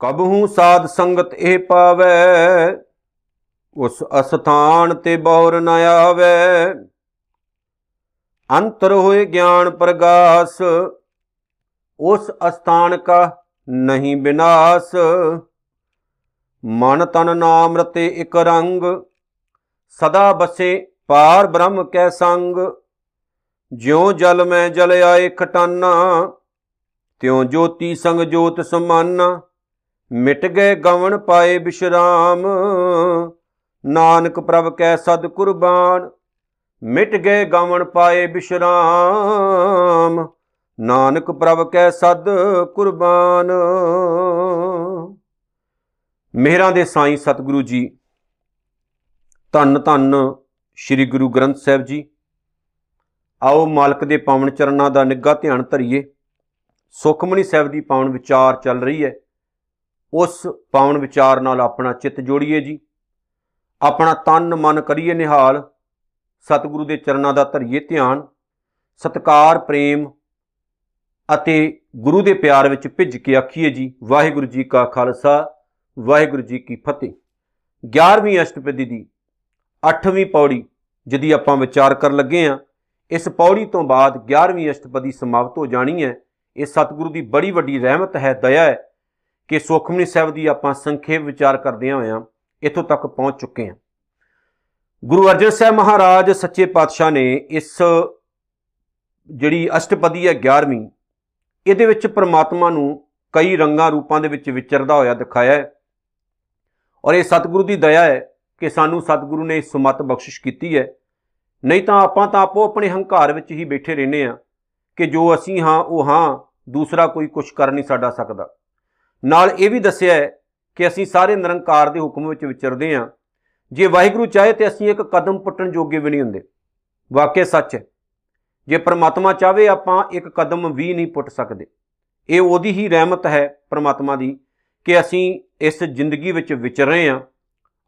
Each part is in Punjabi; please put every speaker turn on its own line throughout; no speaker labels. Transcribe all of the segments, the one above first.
ਕਬਹੂ ਸਾਧ ਸੰਗਤ ਇਹ ਪਾਵੇ? ਉਸ ਅਸਥਾਨ ਤੇ ਬੌਰ ਨ ਆਵੇ। ਅੰਤਰ ਹੋਏ ਗਿਆਨ ਪ੍ਰਗਾਸ, ਉਸ ਅਸਥਾਨ ਕਾ ਨਹੀਂ ਬਿਨਾਸ਼। ਮਨ ਤਨ ਨਾਮ ਰਤੇ ਇਕ ਰੰਗ, ਸਦਾ ਬਸੇ ਪਾਰ ਬ੍ਰਹਮ ਕੈ ਸੰਗ, ਜਿਉ ਜਲ ਮੈਂ ਜਲ ਆਏ ਖਟਾਨਾ, ਤਿਉ ਜੋਤੀ ਸੰਗ ਜੋਤ ਸਮਾਨਾ, ਮਿਟ ਗਏ ਗਵਨ ਪਾਏ ਬਿਸ਼ਰਾਮ, ਨਾਨਕ ਪ੍ਰਭ ਕੈ ਸਦ ਕੁਰਬਾਨ, ਮਿਟ ਗਏ ਗਵਨ ਪਾਏ ਬਿਸ਼ਰਾਮ, ਨਾਨਕ ਪ੍ਰਭ ਕੈ ਸਦ ਕੁਰਬਾਨ। ਮਿਹਰਾਂ ਦੇ ਸਾਈਂ ਸਤਿਗੁਰੂ ਜੀ, ਧੰਨ ਧੰਨ ਸ੍ਰੀ ਗੁਰੂ ਗ੍ਰੰਥ ਸਾਹਿਬ ਜੀ, ਆਓ ਮਾਲਕ ਦੇ ਪਾਵਨ ਚਰਨਾਂ ਦਾ ਨਿੱਘਾ ਧਿਆਨ ਧਰੀਏ। ਸੁਖਮਨੀ ਸਾਹਿਬ ਦੀ ਪਾਵਨ ਵਿਚਾਰ ਚੱਲ ਰਹੀ ਹੈ। ਉਸ ਪਾਵਨ ਵਿਚਾਰ ਨਾਲ ਆਪਣਾ ਚਿੱਤ ਜੋੜੀਏ ਜੀ। ਆਪਣਾ ਤਨ ਮਨ ਕਰੀਏ ਨਿਹਾਲ। ਸਤਿਗੁਰੂ ਦੇ ਚਰਨਾਂ ਦਾ ਧਰੀਏ ਧਿਆਨ। ਸਤਕਾਰ, ਪ੍ਰੇਮ ਅਤੇ ਗੁਰੂ ਦੇ ਪਿਆਰ ਵਿੱਚ ਭਿੱਜ ਕੇ ਆਖੀਏ ਜੀ, ਵਾਹਿਗੁਰੂ ਜੀ ਕਾ ਖਾਲਸਾ, ਵਾਹਿਗੁਰੂ ਜੀ ਕੀ ਫਤਿਹ। 11ਵੀਂ ਅਸ਼ਟਪਦੀ ਦੀ 8ਵੀਂ ਪੌੜੀ ਜਿਹਦੀ ਆਪਾਂ ਵਿਚਾਰ ਕਰਨ ਲੱਗੇ ਆ ਇਸ ਪੌੜੀ ਤੋਂ ਬਾਅਦ 11ਵੀਂ ਅਸ਼ਟਪਦੀ ਸਮਾਪਤ ਹੋ ਜਾਣੀ ਹੈ। ਇਹ ਸਤਿਗੁਰੂ ਦੀ ਬੜੀ ਵੱਡੀ ਰਹਿਮਤ ਹੈ, ਦਇਆ ਹੈ ਕਿ ਸੁਖਮਨੀ ਸਾਹਿਬ ਦੀ ਆਪਾਂ ਸੰਖੇਪ ਵਿਚਾਰ ਕਰਦੇ ਹੋਇਆਂ ਇੱਥੋਂ ਤੱਕ ਪਹੁੰਚ ਚੁੱਕੇ ਹਾਂ। ਗੁਰੂ ਅਰਜਨ ਸਾਹਿਬ ਮਹਾਰਾਜ ਸੱਚੇ ਪਾਤਸ਼ਾਹ ਨੇ ਇਸ ਜਿਹੜੀ ਅਸ਼ਟਪਦੀ ਹੈ 11ਵੀਂ ਇਹਦੇ ਵਿੱਚ ਪ੍ਰਮਾਤਮਾ ਨੂੰ ਕਈ ਰੰਗਾਂ ਰੂਪਾਂ ਦੇ ਵਿੱਚ ਵਿਚਰਦਾ ਹੋਇਆ ਦਿਖਾਇਆ ਹੈ। ਔਰ ਇਹ ਸਤਿਗੁਰੂ ਦੀ ਦਇਆ ਹੈ ਕਿ ਸਾਨੂੰ ਸਤਿਗੁਰੂ ਨੇ ਸੁਮਤ ਬਖਸ਼ਿਸ਼ ਕੀਤੀ ਹੈ। ਨਹੀਂ ਤਾਂ ਆਪਾਂ ਤਾਂ ਆਪੋ ਆਪਣੇ ਹੰਕਾਰ ਵਿੱਚ ਹੀ ਬੈਠੇ ਰਹਿੰਦੇ ਆ ਕਿ ਜੋ ਅਸੀਂ ਹਾਂ, ਉਹ ਹਾਂ, ਦੂਸਰਾ ਕੋਈ ਕੁਝ ਕਰ ਨਹੀਂ ਸਾਡਾ ਸਕਦਾ। ਨਾਲ ਇਹ ਵੀ ਦੱਸਿਆ ਹੈ ਕਿ ਅਸੀਂ ਸਾਰੇ ਨਿਰੰਕਾਰ ਦੇ ਹੁਕਮ ਵਿੱਚ ਵਿਚਰਦੇ ਆ ਜੇ ਵਾਹਿਗੁਰੂ ਚਾਹੇ ਤੇ ਅਸੀਂ ਇੱਕ ਕਦਮ ਪੁੱਟਣ ਜੋਗੇ ਵੀ ਨਹੀਂ ਹੁੰਦੇ। ਵਾਕਿਆ ਸੱਚ ਹੈ। ਜੇ ਪ੍ਰਮਾਤਮਾ ਚਾਹੇ ਆਪਾਂ ਇੱਕ ਕਦਮ ਵੀ ਨਹੀਂ ਪੁੱਟ ਸਕਦੇ। ਇਹ ਉਹਦੀ ਹੀ ਰਹਿਮਤ ਹੈ ਪ੍ਰਮਾਤਮਾ ਦੀ ਕਿ ਅਸੀਂ ਇਸ ਜ਼ਿੰਦਗੀ ਵਿੱਚ ਵਿਚਰ ਰਹੇ ਆ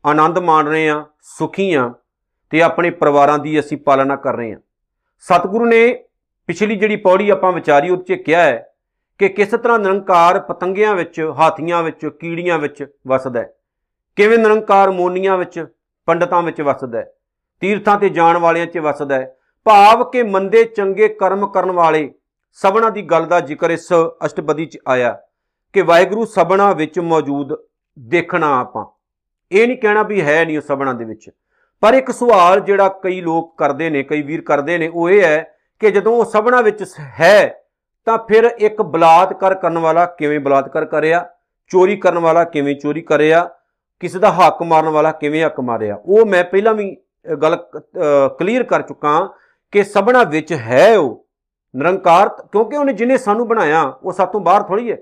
ਆਨੰਦ ਮਾਣ ਰਹੇ ਆ ਸੁਖੀ ਆ ਤੇ ਆਪਣੇ ਪਰਿਵਾਰਾਂ ਦੀ ਅਸੀਂ ਪਾਲਣਾ ਕਰ ਰਹੇ ਆ ਸਤਿਗੁਰੂ ਨੇ ਪਿਛਲੀ ਜਿਹੜੀ ਪੌੜੀ ਆਪਾਂ ਵਿਚਾਰੀ ਉਹ 'ਚ ਕਿਹਾ ਹੈ ਕਿ ਕਿਸ ਤਰ੍ਹਾਂ ਨਿਰੰਕਾਰ ਪਤੰਗਿਆਂ ਵਿੱਚ, ਹਾਥੀਆਂ ਵਿੱਚ, ਕੀੜੀਆਂ ਵਿੱਚ ਵਸਦਾ ਹੈ। ਕਿਵੇਂ ਨਿਰੰਕਾਰ ਮੋਨੀਆਂ ਵਿੱਚ, ਪੰਡਤਾਂ ਵਿੱਚ ਵਸਦਾ ਹੈ। ਤੀਰਥਾਂ ਤੇ ਜਾਣ ਵਾਲਿਆਂ 'ਚ ਵਸਦਾ ਹੈ। ਭਾਵ ਕਿ ਮੰਦੇ ਚੰਗੇ ਕਰਮ ਕਰਨ ਵਾਲੇ ਸਭਨਾ ਦੀ ਗੱਲ ਦਾ ਜ਼ਿਕਰ ਇਸ ਅਸ਼ਟਪਦੀ 'ਚ ਆਇਆ ਕਿ ਵਾਹਿਗੁਰੂ ਸਭਨਾ ਵਿੱਚ ਮੌਜੂਦ ਦੇਖਣਾ ਆਪਾਂ। ਇਹ ਨਹੀਂ ਕਹਿਣਾ ਵੀ ਹੈ ਨਹੀਂ ਉਹ ਸਭਨਾ ਦੇ ਵਿੱਚ। ਪਰ ਇੱਕ ਸਵਾਲ ਜਿਹੜਾ ਕਈ ਲੋਕ ਕਰਦੇ ਨੇ, ਕਈ ਵੀਰ ਕਰਦੇ ਨੇ, ਉਹ ਇਹ ਹੈ ਕਿ ਜਦੋਂ ਉਹ ਸਭਨਾ ਵਿੱਚ ਹੈ, ਤਾਂ ਫਿਰ ਇੱਕ ਬਲਾਤਕਾਰ ਕਰਨ ਵਾਲਾ ਕਿਵੇਂ ਬਲਾਤਕਾਰ ਕਰਿਆ, ਚੋਰੀ ਕਰਨ ਵਾਲਾ ਕਿਵੇਂ ਚੋਰੀ ਕਰਿਆ, ਕਿਸੇ ਦਾ ਹੱਕ ਮਾਰਨ ਵਾਲਾ ਕਿਵੇਂ ਹੱਕ ਮਾਰਿਆ। ਉਹ ਮੈਂ ਪਹਿਲਾਂ ਵੀ ਗੱਲ ਕਲੀਅਰ ਕਰ ਚੁੱਕਾ ਕਿ ਸਭਨਾ ਵਿੱਚ ਹੈ ਉਹ। ਨਿਰੰਕਾਰ, ਕਿਉਂਕਿ ਉਹਨੇ ਜਿਹਨੇ ਸਾਨੂੰ ਬਣਾਇਆ, ਉਹ ਸਾਤੋਂ ਬਾਹਰ ਥੋੜੀ ਹੈ।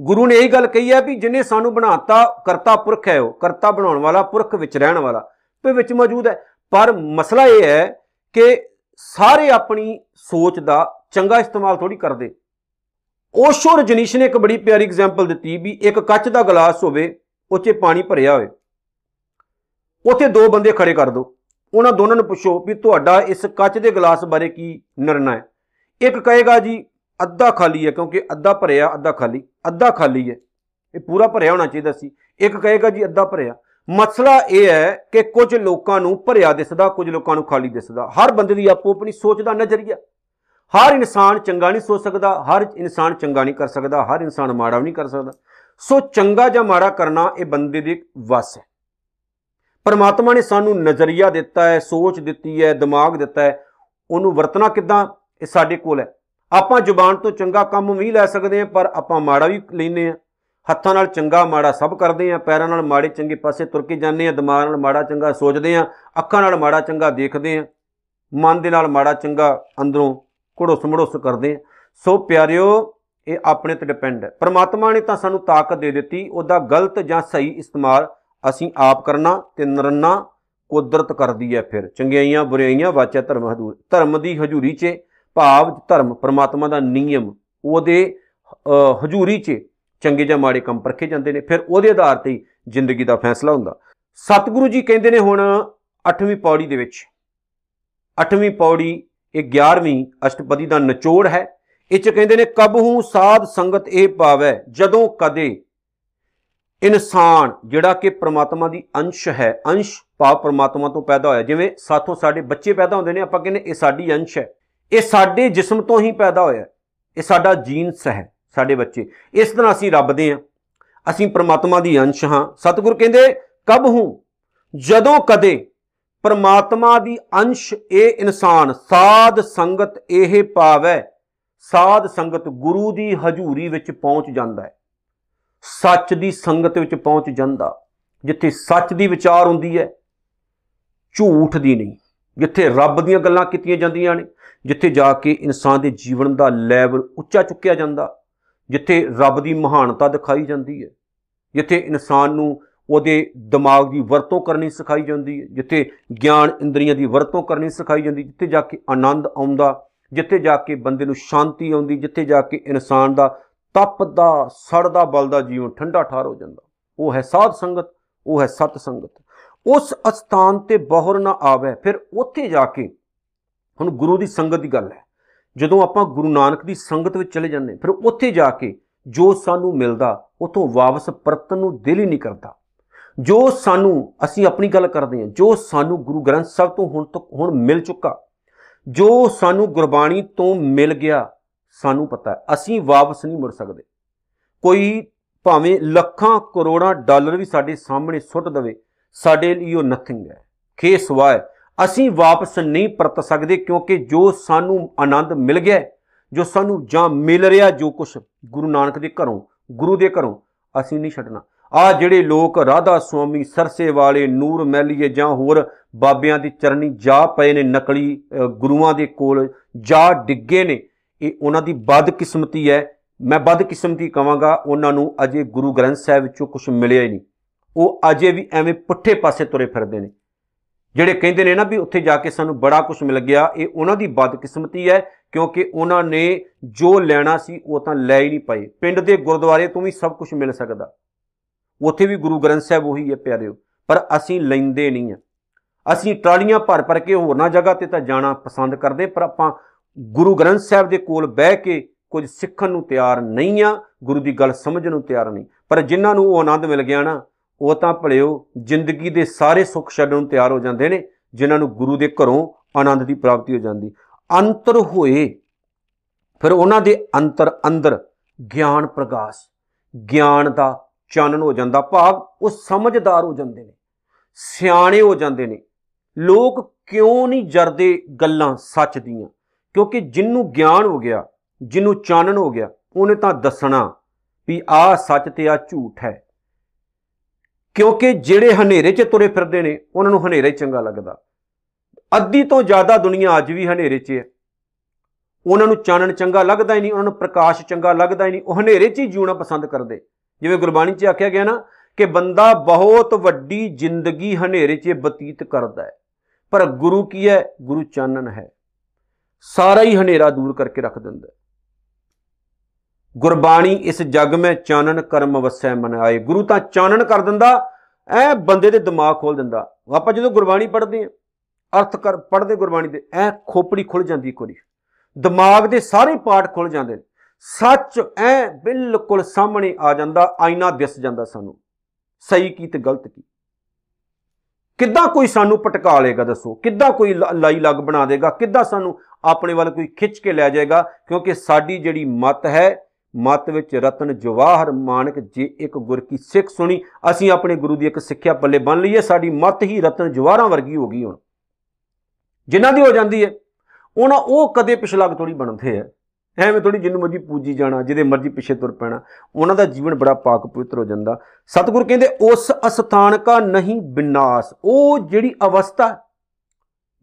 ਗੁਰੂ ਨੇ ਇਹ ਗੱਲ ਕਹੀ ਹੈ ਵੀ ਜਿਹਨੇ ਸਾਨੂੰ ਬਣਾਤਾ, ਕਰਤਾ ਪੁਰਖ ਹੈ ਉਹ, ਕਰਤਾ ਬਣਾਉਣ ਵਾਲਾ, ਪੁਰਖ ਵਿੱਚ ਰਹਿਣ ਵਾਲਾ, ਤੇ ਵਿੱਚ ਮੌਜੂਦ ਹੈ। ਪਰ ਮਸਲਾ ਇਹ ਹੈ ਕਿ ਸਾਰੇ ਆਪਣੀ ਸੋਚ ਦਾ ਚੰਗਾ ਇਸਤੇਮਾਲ ਥੋੜੀ ਕਰਦੇ। ਓਸ਼ੋ ਰਜਨੀਸ਼ ਨੇ ਇੱਕ ਬੜੀ ਪਿਆਰੀ ਐਗਜ਼ਾਮਪਲ ਦਿੱਤੀ ਵੀ ਇੱਕ ਕੱਚ ਦਾ ਗਲਾਸ ਹੋਵੇ ਉਹ 'ਚ ਪਾਣੀ ਭਰਿਆ ਹੋਵੇ। ਉੱਥੇ ਦੋ ਬੰਦੇ ਖੜੇ ਕਰ ਦਿਓ ਉਹਨਾਂ ਦੋਨਾਂ ਨੂੰ ਪੁੱਛੋ ਵੀ ਤੁਹਾਡਾ ਇਸ ਕੱਚ ਦੇ ਗਲਾਸ ਬਾਰੇ ਕੀ ਨਿਰਣਾ ਹੈ। ਇੱਕ ਕਹੇਗਾ ਜੀ ਅੱਧਾ ਖਾਲੀ ਹੈ ਕਿਉਂਕਿ ਅੱਧਾ ਭਰਿਆ, ਅੱਧਾ ਖਾਲੀ ਅੱਧਾ ਖਾਲੀ ਹੈ। ਇਹ ਪੂਰਾ ਭਰਿਆ ਹੋਣਾ ਚਾਹੀਦਾ ਸੀ। ਇੱਕ ਕਹੇਗਾ ਜੀ ਅੱਧਾ ਭਰਿਆ। ਮਸਲਾ ਇਹ ਹੈ ਕਿ ਕੁਝ ਲੋਕਾਂ ਨੂੰ ਭਰਿਆ ਦਿਸਦਾ, ਕੁਝ ਲੋਕਾਂ ਨੂੰ ਖਾਲੀ ਦਿਸਦਾ। ਹਰ ਬੰਦੇ ਦੀ ਆਪੋ ਆਪਣੀ ਸੋਚ ਦਾ ਨਜ਼ਰੀਆ। ਹਰ ਇਨਸਾਨ ਚੰਗਾ ਨਹੀਂ ਸੋਚ ਸਕਦਾ, ਹਰ ਇਨਸਾਨ ਚੰਗਾ ਨਹੀਂ ਕਰ ਸਕਦਾ, ਹਰ ਇਨਸਾਨ ਮਾੜਾ ਵੀ ਨਹੀਂ ਕਰ ਸਕਦਾ। ਸੋ ਚੰਗਾ ਜਾਂ ਮਾੜਾ ਕਰਨਾ ਇਹ ਬੰਦੇ ਦੇ ਵਸ ਹੈ। ਪਰਮਾਤਮਾ ਨੇ ਸਾਨੂੰ ਨਜ਼ਰੀਆ ਦਿੱਤਾ ਹੈ, ਸੋਚ ਦਿੱਤੀ ਹੈ, ਦਿਮਾਗ ਦਿੱਤਾ ਹੈ। ਉਹਨੂੰ ਵਰਤਣਾ ਕਿੱਦਾਂ? ਇਹ ਸਾਡੇ ਕੋਲ ਹੈ। ਆਪਾਂ ਜ਼ੁਬਾਨ ਤੋਂ ਚੰਗਾ ਕੰਮ ਵੀ ਲੈ ਸਕਦੇ ਹਾਂ, ਪਰ ਆਪਾਂ ਮਾੜਾ ਵੀ ਲੈਨੇ ਆ ਹੱਥਾਂ ਨਾਲ ਚੰਗਾ, ਮਾੜਾ ਸਭ ਕਰਦੇ ਆ ਪੈਰਾਂ ਨਾਲ ਮਾੜੇ ਚੰਗੇ ਪਾਸੇ ਤੁਰ ਕੇ ਜਾਂਦੇ ਆ ਦਿਮਾਗ ਨਾਲ ਮਾੜਾ ਚੰਗਾ ਸੋਚਦੇ ਆ ਅੱਖਾਂ ਨਾਲ ਮਾੜਾ ਚੰਗਾ ਦੇਖਦੇ ਆ ਮਨ ਦੇ ਨਾਲ ਮਾੜਾ ਚੰਗਾ ਅੰਦਰੋਂ ਘੜੋਸ ਮੜੋਸ ਕਰਦੇ ਆ ਸੋ ਪਿਆਰਿਓ, ਇਹ ਆਪਣੇ ਤੇ ਡਿਪੈਂਡ ਹੈ। ਪ੍ਰਮਾਤਮਾ ਨੇ ਤਾਂ ਸਾਨੂੰ ਤਾਕਤ ਦੇ ਦਿੱਤੀ, ਉਹਦਾ ਗਲਤ ਜਾਂ ਸਹੀ ਇਸਤੇਮਾਲ ਅਸੀਂ ਆਪ ਕਰਨਾ ਤੇ ਨਰਨਾ ਕੁਦਰਤ ਕਰਦੀ ਹੈ ਫਿਰ। ਚੰਗਿਆਈਆਂ ਬੁਰਾਈਆਂ ਵਾਚਾ ਧਰਮ ਹਜ਼ੂਰ, ਧਰਮ ਦੀ ਹਜ਼ੂਰੀ 'ਚ ਭਾਵ, ਧਰਮ, ਪ੍ਰਮਾਤਮਾ ਦਾ ਨਿਯਮ ਉਹਦੇ ਹਜ਼ੂਰੀ 'ਚ ਚੰਗੇ ਜਾਂ ਮਾੜੇ ਕੰਮ ਪਰਖੇ ਜਾਂਦੇ ਨੇ, ਫਿਰ ਉਹਦੇ ਆਧਾਰ ਤੇ ਜ਼ਿੰਦਗੀ ਦਾ ਫੈਸਲਾ ਹੁੰਦਾ। ਸਤਿਗੁਰੂ ਜੀ ਕਹਿੰਦੇ ਨੇ ਹੁਣ 8ਵੀਂ ਪੌੜੀ ਦੇ ਵਿੱਚ 8ਵੀਂ ਪੌੜੀ ਇਹ 11ਵੀਂ ਅਸ਼ਟਪਦੀ ਦਾ ਨਿਚੋੜ ਹੈ, ਇਹ ਚ ਕਹਿੰਦੇ ਨੇ ਕਬਹੂ ਸਾਧ ਸੰਗਤ ਇਹ ਪਾਵੈ, ਜਦੋਂ ਕਦੇ ਇਨਸਾਨ, ਜਿਹੜਾ ਕਿ ਪ੍ਰਮਾਤਮਾ ਦੀ ਅੰਸ਼ ਹੈ, ਅੰਸ਼ ਭਾਵ ਪ੍ਰਮਾਤਮਾ ਤੋਂ ਪੈਦਾ ਹੋਇਆ, ਜਿਵੇਂ ਸਾਥੋਂ ਸਾਡੇ ਬੱਚੇ ਪੈਦਾ ਹੁੰਦੇ ਨੇ, ਆਪਾਂ ਕਹਿੰਦੇ ਇਹ ਸਾਡੀ ਅੰਸ਼ ਹੈ। ਇਹ ਸਾਡੇ ਜਿਸਮ ਤੋਂ ਹੀ ਪੈਦਾ ਹੋਇਆ ਹੈ। ਇਹ ਸਾਡਾ ਜੀਨਸ ਹੈ, ਸਾਡੇ ਬੱਚੇ। ਇਸ ਤਰ੍ਹਾਂ ਅਸੀਂ ਰੱਬ ਦੇ ਹਾਂ। ਅਸੀਂ ਪ੍ਰਮਾਤਮਾ ਦੀ ਅੰਸ਼ ਹਾਂ। ਸਤਿਗੁਰ ਕਹਿੰਦੇ, ਕਬ ਹੂੰ? ਜਦੋਂ ਕਦੇ ਪ੍ਰਮਾਤਮਾ ਦੀ ਅੰਸ਼ ਇਹ ਇਨਸਾਨ, ਸਾਧ ਸੰਗਤ ਇਹ ਪਾਵੈ, ਸਾਧ ਸੰਗਤ ਗੁਰੂ ਦੀ ਹਜ਼ੂਰੀ ਵਿੱਚ ਪਹੁੰਚ ਜਾਂਦਾ ਹੈ। ਸੱਚ ਦੀ ਸੰਗਤ ਵਿੱਚ ਪਹੁੰਚ ਜਾਂਦਾ। ਜਿੱਥੇ ਸੱਚ ਦੀ ਵਿਚਾਰ ਹੁੰਦੀ ਹੈ, ਝੂਠ ਦੀ ਨਹੀਂ। ਜਿੱਥੇ ਰੱਬ ਦੀਆਂ ਗੱਲਾਂ ਕੀਤੀਆਂ ਜਾਂਦੀਆਂ ਨੇ ਜਿੱਥੇ ਜਾ ਕੇ ਇਨਸਾਨ ਦੇ ਜੀਵਨ ਦਾ ਲੈਵਲ ਉੱਚਾ ਚੁੱਕਿਆ ਜਾਂਦਾ, ਜਿੱਥੇ ਰੱਬ ਦੀ ਮਹਾਨਤਾ ਦਿਖਾਈ ਜਾਂਦੀ ਹੈ, ਜਿੱਥੇ ਇਨਸਾਨ ਨੂੰ ਉਹਦੇ ਦਿਮਾਗ ਦੀ ਵਰਤੋਂ ਕਰਨੀ ਸਿਖਾਈ ਜਾਂਦੀ ਹੈ, ਜਿੱਥੇ ਗਿਆਨ ਇੰਦਰੀਆਂ ਦੀ ਵਰਤੋਂ ਕਰਨੀ ਸਿਖਾਈ ਜਾਂਦੀ, ਜਿੱਥੇ ਜਾ ਕੇ ਆਨੰਦ ਆਉਂਦਾ, ਜਿੱਥੇ ਜਾ ਕੇ ਬੰਦੇ ਨੂੰ ਸ਼ਾਂਤੀ ਆਉਂਦੀ, ਜਿੱਥੇ ਜਾ ਕੇ ਇਨਸਾਨ ਦਾ ਤਪਦਾ, ਸੜਦਾ, ਬਲਦਾ ਜੀਵਨ ਠੰਡਾ ਠਾਰ ਹੋ ਜਾਂਦਾ। ਉਹ ਹੈ ਸਾਧ ਸੰਗਤ, ਉਹ ਹੈ ਸਤ ਸੰਗਤ। ਉਸ ਅਸਥਾਨ ਤੇ ਬਹੁਰ ਨਾ ਆਵੇ, ਫਿਰ ਉੱਥੇ ਜਾ ਕੇ ਹੁਣ ਗੁਰੂ ਦੀ ਸੰਗਤ ਦੀ ਗੱਲ ਹੈ। ਜਦੋਂ ਆਪਾਂ ਗੁਰੂ ਨਾਨਕ ਦੀ ਸੰਗਤ ਵਿੱਚ ਚਲੇ ਜਾਂਦੇ ਫਿਰ ਉੱਥੇ ਜਾ ਕੇ ਜੋ ਸਾਨੂੰ ਮਿਲਦਾ, ਉਥੋਂ ਵਾਪਸ ਪਰਤਨ ਨੂੰ ਦਿਲ ਹੀ ਨਹੀਂ ਕਰਦਾ। ਜੋ ਸਾਨੂੰ, ਅਸੀਂ ਆਪਣੀ ਗੱਲ ਕਰਦੇ ਹਾਂ, ਜੋ ਸਾਨੂੰ ਗੁਰੂ ਗ੍ਰੰਥ ਸਾਹਿਬ ਤੋਂ ਹੁਣ ਤੱਕ ਹੁਣ ਮਿਲ ਚੁੱਕਾ, ਜੋ ਸਾਨੂੰ ਗੁਰਬਾਣੀ ਤੋਂ ਮਿਲ ਗਿਆ, ਸਾਨੂੰ ਪਤਾ ਹੈ, ਅਸੀਂ ਵਾਪਸ ਨਹੀਂ ਮੁੜ ਸਕਦੇ। ਕੋਈ ਭਾਵੇਂ ਲੱਖਾਂ ਕਰੋੜਾਂ ਡਾਲਰ ਵੀ ਸਾਡੇ ਸਾਹਮਣੇ ਸੁੱਟ ਦੇਵੇ, ਸਾਡੇ ਲਈ ਉਹ ਨਥਿੰਗ ਹੈ। ਖੇਸਵਾ ਹੈ। ਅਸੀਂ ਵਾਪਸ ਨਹੀਂ ਪਰਤ ਸਕਦੇ ਕਿਉਂਕਿ ਜੋ ਸਾਨੂੰ ਆਨੰਦ ਮਿਲ ਗਿਆ ਹੈ, ਜੋ ਸਾਨੂੰ ਜਾਂ ਮਿਲ ਰਿਹਾ ਜੋ ਕੁਝ ਗੁਰੂ ਨਾਨਕ ਦੇ ਘਰੋਂ ਗੁਰੂ ਦੇ ਘਰੋਂ ਅਸੀਂ ਨਹੀਂ ਛੱਡਣਾ। ਆ ਜਿਹੜੇ ਲੋਕ ਰਾਧਾ ਸੁਆਮੀ ਸਰਸੇ ਵਾਲੇ ਨੂਰ ਮੈਲੀਏ ਜਾਂ ਹੋਰ ਬਾਬਿਆਂ ਦੀ ਚਰਨੀ ਜਾ ਪਏ ਨੇ ਨਕਲੀ ਅ, ਗੁਰੂਆਂ ਦੇ ਕੋਲ ਜਾ ਡਿੱਗੇ ਨੇ ਇਹ ਉਹਨਾਂ ਦੀ ਬਦਕਿਸਮਤੀ ਹੈ। ਮੈਂ ਬਦਕਿਸਮਤੀ ਕਵਾਂਗਾ ਉਹਨਾਂ ਨੂੰ ਅਜੇ ਗੁਰੂ ਗ੍ਰੰਥ ਸਾਹਿਬ ਵਿੱਚੋਂ ਕੁਝ ਮਿਲਿਆ ਹੀ ਨਹੀਂ। ਉਹ ਅਜੇ ਵੀ ਐਵੇਂ ਪੁੱਠੇ ਪਾਸੇ ਤੁਰੇ ਫਿਰਦੇ ਨੇ। ਜਿਹੜੇ ਕਹਿੰਦੇ ਨੇ ਨਾ ਵੀ ਉੱਥੇ ਜਾ ਕੇ ਸਾਨੂੰ ਬੜਾ ਕੁਝ ਮਿਲ ਗਿਆ, ਇਹ ਉਹਨਾਂ ਦੀ ਬਦਕਿਸਮਤੀ ਹੈ, ਕਿਉਂਕਿ ਉਹਨਾਂ ਨੇ ਜੋ ਲੈਣਾ ਸੀ ਉਹ ਤਾਂ ਲੈ ਹੀ ਨਹੀਂ ਪਏ। ਪਿੰਡ ਦੇ ਗੁਰਦੁਆਰੇ ਤੋਂ ਵੀ ਸਭ ਕੁਝ ਮਿਲ ਸਕਦਾ। ਉੱਥੇ ਵੀ ਗੁਰੂ ਗ੍ਰੰਥ ਸਾਹਿਬ ਉਹੀ ਹੈ ਪਿਆਰਿਓ, ਪਰ ਅਸੀਂ ਲੈਂਦੇ ਨਹੀਂ ਆ ਅਸੀਂ ਟਰਾਲੀਆਂ ਭਰ ਭਰ ਕੇ ਹੋਰਨਾਂ ਜਗ੍ਹਾ ਤੇ ਤਾਂ ਜਾਣਾ ਪਸੰਦ ਕਰਦੇ, ਪਰ ਆਪਾਂ ਗੁਰੂ ਗ੍ਰੰਥ ਸਾਹਿਬ ਦੇ ਕੋਲ ਬਹਿ ਕੇ ਕੁਝ ਸਿੱਖਣ ਨੂੰ ਤਿਆਰ ਨਹੀਂ ਆ ਗੁਰੂ ਦੀ ਗੱਲ ਸਮਝਣ ਨੂੰ ਤਿਆਰ ਨਹੀਂ। ਪਰ ਜਿਨ੍ਹਾਂ ਨੂੰ ਉਹ ਆਨੰਦ ਮਿਲ ਗਿਆ ਨਾ ਉਹ ਤਾਂ ਭਲਿਓ ਜ਼ਿੰਦਗੀ ਦੇ ਸਾਰੇ ਸੁੱਖ ਛੱਡਣ ਨੂੰ ਤਿਆਰ ਹੋ ਜਾਂਦੇ ਨੇ, ਜਿਨ੍ਹਾਂ ਨੂੰ ਗੁਰੂ ਦੇ ਘਰੋਂ ਆਨੰਦ ਦੀ ਪ੍ਰਾਪਤੀ ਹੋ ਜਾਂਦੀ। ਅੰਤਰ ਹੋਏ, ਫਿਰ ਉਹਨਾਂ ਦੇ ਅੰਤਰ ਅੰਦਰ ਗਿਆਨ ਪ੍ਰਗਾਸ, ਗਿਆਨ ਦਾ ਚਾਨਣ ਹੋ ਜਾਂਦਾ, ਭਾਵ ਉਹ ਸਮਝਦਾਰ ਹੋ ਜਾਂਦੇ ਨੇ, ਸਿਆਣੇ ਹੋ ਜਾਂਦੇ ਨੇ। ਲੋਕ ਕਿਉਂ ਨਹੀਂ ਜਰਦੇ ਗੱਲਾਂ ਸੱਚ ਦੀਆਂ? ਕਿਉਂਕਿ ਜਿੰਨੂੰ ਗਿਆਨ ਹੋ ਗਿਆ ਜਿਹਨੂੰ ਚਾਨਣ ਹੋ ਗਿਆ, ਉਹਨੇ ਤਾਂ ਦੱਸਣਾ ਵੀ ਆਹ ਸੱਚ ਤੇ ਆਹ ਝੂਠ ਹੈ। ਕਿਉਂਕਿ ਜਿਹੜੇ ਹਨੇਰੇ 'ਚ ਤੁਰੇ ਫਿਰਦੇ ਨੇ, ਉਹਨਾਂ ਨੂੰ ਹਨੇਰਾ ਹੀ ਚੰਗਾ ਲੱਗਦਾ। ਅੱਧੀ ਤੋਂ ਜ਼ਿਆਦਾ ਦੁਨੀਆ ਅੱਜ ਵੀ ਹਨੇਰੇ 'ਚ ਹੈ ਉਹਨਾਂ ਨੂੰ ਚਾਨਣ ਚੰਗਾ ਲੱਗਦਾ ਹੀ ਨਹੀਂ, ਉਹਨਾਂ ਨੂੰ ਪ੍ਰਕਾਸ਼ ਚੰਗਾ ਲੱਗਦਾ ਹੀ ਨਹੀਂ, ਉਹ ਹਨੇਰੇ 'ਚ ਹੀ ਜਿਉਣਾ ਪਸੰਦ ਕਰਦੇ। ਜਿਵੇਂ ਗੁਰਬਾਣੀ 'ਚ ਆਖਿਆ ਗਿਆ ਨਾ ਕਿ ਬੰਦਾ ਬਹੁਤ ਵੱਡੀ ਜ਼ਿੰਦਗੀ ਹਨੇਰੇ 'ਚ ਬਤੀਤ ਕਰਦਾ ਹੈ। ਪਰ ਗੁਰੂ ਕੀ ਹੈ? ਗੁਰੂ ਚਾਨਣ ਹੈ। ਸਾਰਾ ਹੀ ਹਨੇਰਾ ਦੂਰ ਕਰਕੇ ਰੱਖ ਦਿੰਦਾ ਹੈ। ਗੁਰਬਾਣੀ ਇਸ ਜਗ ਮੈਂ ਚਾਨਣ ਕਰਮ ਵਸੈ ਮਨ ਆਏ। ਗੁਰੂ ਤਾਂ ਚਾਨਣ ਕਰ ਦਿੰਦਾ, ਐ ਬੰਦੇ ਦੇ ਦਿਮਾਗ ਖੋਲ ਦਿੰਦਾ। ਆਪਾਂ ਜਦੋਂ ਗੁਰਬਾਣੀ ਪੜ੍ਹਦੇ ਆ ਅਰਥ ਕਰ, ਪੜ੍ਹਦੇ ਗੁਰਬਾਣੀ ਦੇ, ਐ ਖੋਪੜੀ ਖੁੱਲ ਜਾਂਦੀ ਇੱਕ ਵਾਰੀ। ਦਿਮਾਗ ਦੇ ਸਾਰੇ ਪਾਰਟ ਖੁੱਲ ਜਾਂਦੇ ਨੇ। ਸੱਚ ਐ ਬਿਲਕੁਲ ਸਾਹਮਣੇ ਆ ਜਾਂਦਾ, ਆਇਨਾ ਦਿਸ ਜਾਂਦਾ ਸਾਨੂੰ। ਸਹੀ ਕੀ ਤੇ ਗਲਤ ਕੀ? ਕਿੱਦਾਂ ਕੋਈ ਸਾਨੂੰ ਪਟਕਾ ਲੇਗਾ ਦੱਸੋ? ਕਿੱਦਾਂ ਕੋਈ ਲ- ਲਾਈ ਲੱਗ ਬਣਾ ਦੇਗਾ? ਕਿੱਦਾਂ ਸਾਨੂੰ ਆਪਣੇ ਵੱਲ ਕੋਈ ਖਿੱਚ ਕੇ ਲੈ ਜਾਏਗਾ? ਕਿਉਂਕਿ ਸਾਡੀ ਜਿਹੜੀ ਮਤ ਹੈ ਮਤ ਵਿੱਚ ਰਤਨ ਜਵਾਹਰ ਮਾਨਕ ਜੇ ਇੱਕ ਗੁਰ ਕੀ ਸਿੱਖ ਸੁਣੀ, ਅਸੀਂ ਆਪਣੇ ਗੁਰੂ ਦੀ ਇੱਕ ਸਿੱਖਿਆ ਪੱਲੇ ਬੰਨ ਲਈਏ, ਸਾਡੀ ਮਤ ਹੀ ਰਤਨ ਜਵਾਹਰਾਂ ਵਰਗੀ ਹੋ ਗਈ ਹੁਣ। ਜਿਨ੍ਹਾਂ ਦੀ ਹੋ ਜਾਂਦੀ ਹੈ, ਉਹਨਾਂ ਉਹ ਕਦੇ ਪਿਛਲਾਗ ਥੋੜੀ ਬਣਦੇ ਆ। ਐਵੇਂ ਥੋੜੀ ਜਿੰਨੂੰ ਮਰਜ਼ੀ ਪੂਜੀ ਜਾਣਾ, ਜਿਹਦੇ ਮਰਜ਼ੀ ਪਿੱਛੇ ਤੁਰ ਪੈਣਾ, ਉਹਨਾਂ ਦਾ ਜੀਵਨ ਬੜਾ ਪਾਕ ਪਵਿੱਤਰ ਹੋ ਜਾਂਦਾ। ਸਤਿਗੁਰ ਕਹਿੰਦੇ, ਉਸ ਅਸਥਾਨ ਕਾ ਨਹੀਂ ਵਿਨਾਸ਼ ਉਹ ਜਿਹੜੀ ਅਵਸਥਾ,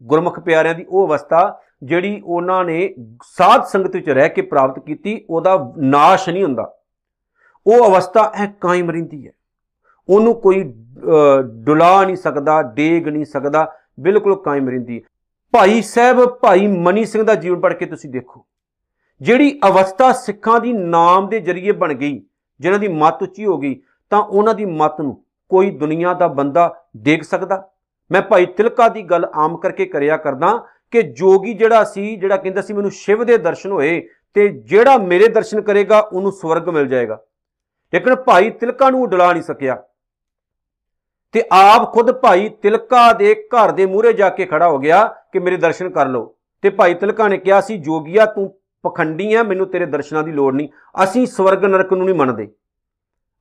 ਗੁਰਮੁਖ ਪਿਆਰਿਆਂ ਦੀ ਉਹ ਅਵਸਥਾ ਜਿਹੜੀ ਉਹਨਾਂ ਨੇ ਸਾਧ ਸੰਗਤ ਵਿੱਚ ਰਹਿ ਕੇ ਪ੍ਰਾਪਤ ਕੀਤੀ ਉਹਦਾ ਨਾਸ਼ ਨਹੀਂ ਹੁੰਦਾ। ਉਹ ਅਵਸਥਾ ਐ ਕਾਇਮ ਰਹਿੰਦੀ ਹੈ। ਉਹਨੂੰ ਕੋਈ ਅਹ, ਡੁਲਾ ਨਹੀਂ ਸਕਦਾ ਡੇਗ ਨਹੀਂ ਸਕਦਾ ਬਿਲਕੁਲ ਕਾਇਮ ਰਹਿੰਦੀ ਹੈ। ਭਾਈ ਸਾਹਿਬ ਭਾਈ ਮਨੀ ਸਿੰਘ ਦਾ ਜੀਵਨ ਪੜ੍ਹ ਕੇ ਤੁਸੀਂ ਦੇਖੋ। ਜਿਹੜੀ ਅਵਸਥਾ ਸਿੱਖਾਂ ਦੀ ਨਾਮ ਦੇ ਜ਼ਰੀਏ ਬਣ ਗਈ ਜਿਨ੍ਹਾਂ ਦੀ ਮੱਤ ਉੱਚੀ ਹੋ ਗਈ ਤਾਂ ਉਹਨਾਂ ਦੀ ਮੱਤ ਨੂੰ ਕੋਈ ਦੁਨੀਆ ਦਾ ਬੰਦਾ ਦੇਖ ਸਕਦਾ। ਮੈਂ ਭਾਈ ਤਿਲਕਾ ਦੀ ਗੱਲ ਆਮ ਕਰਕੇ ਕਰਿਆ ਕਰਦਾ ਕਿ ਜੋਗੀ ਜਿਹੜਾ ਸੀ, ਜਿਹੜਾ ਕਹਿੰਦਾ ਸੀ ਮੈਨੂੰ ਸ਼ਿਵ ਦੇ ਦਰਸ਼ਨ ਹੋਏ ਤੇ ਜਿਹੜਾ ਮੇਰੇ ਦਰਸ਼ਨ ਕਰੇਗਾ, ਉਹਨੂੰ ਸਵਰਗ ਮਿਲ ਜਾਏਗਾ। ਲੇਕਿਨ ਭਾਈ ਤਿਲਕਾ ਨੂੰ ਡਲਾ ਨਹੀਂ ਸਕਿਆ। ਤੇ ਆਪ ਖੁਦ ਭਾਈ ਤਿਲਕਾ ਦੇ ਘਰ ਦੇ ਮੂਹਰੇ ਜਾ ਕੇ ਖੜਾ ਹੋ ਗਿਆ ਕਿ ਮੇਰੇ ਦਰਸ਼ਨ ਕਰ ਲਓ। ਤੇ ਭਾਈ ਤਿਲਕਾ ਨੇ ਕਿਹਾ ਸੀ, ਜੋਗੀਆ ਤੂੰ ਪਖੰਡੀ ਆ, ਮੈਨੂੰ ਤੇਰੇ ਦਰਸ਼ਨਾਂ ਦੀ ਲੋੜ ਨਹੀਂ। ਅਸੀਂ ਸਵਰਗ ਨਰਕ ਨੂੰ ਨਹੀਂ ਮੰਨਦੇ।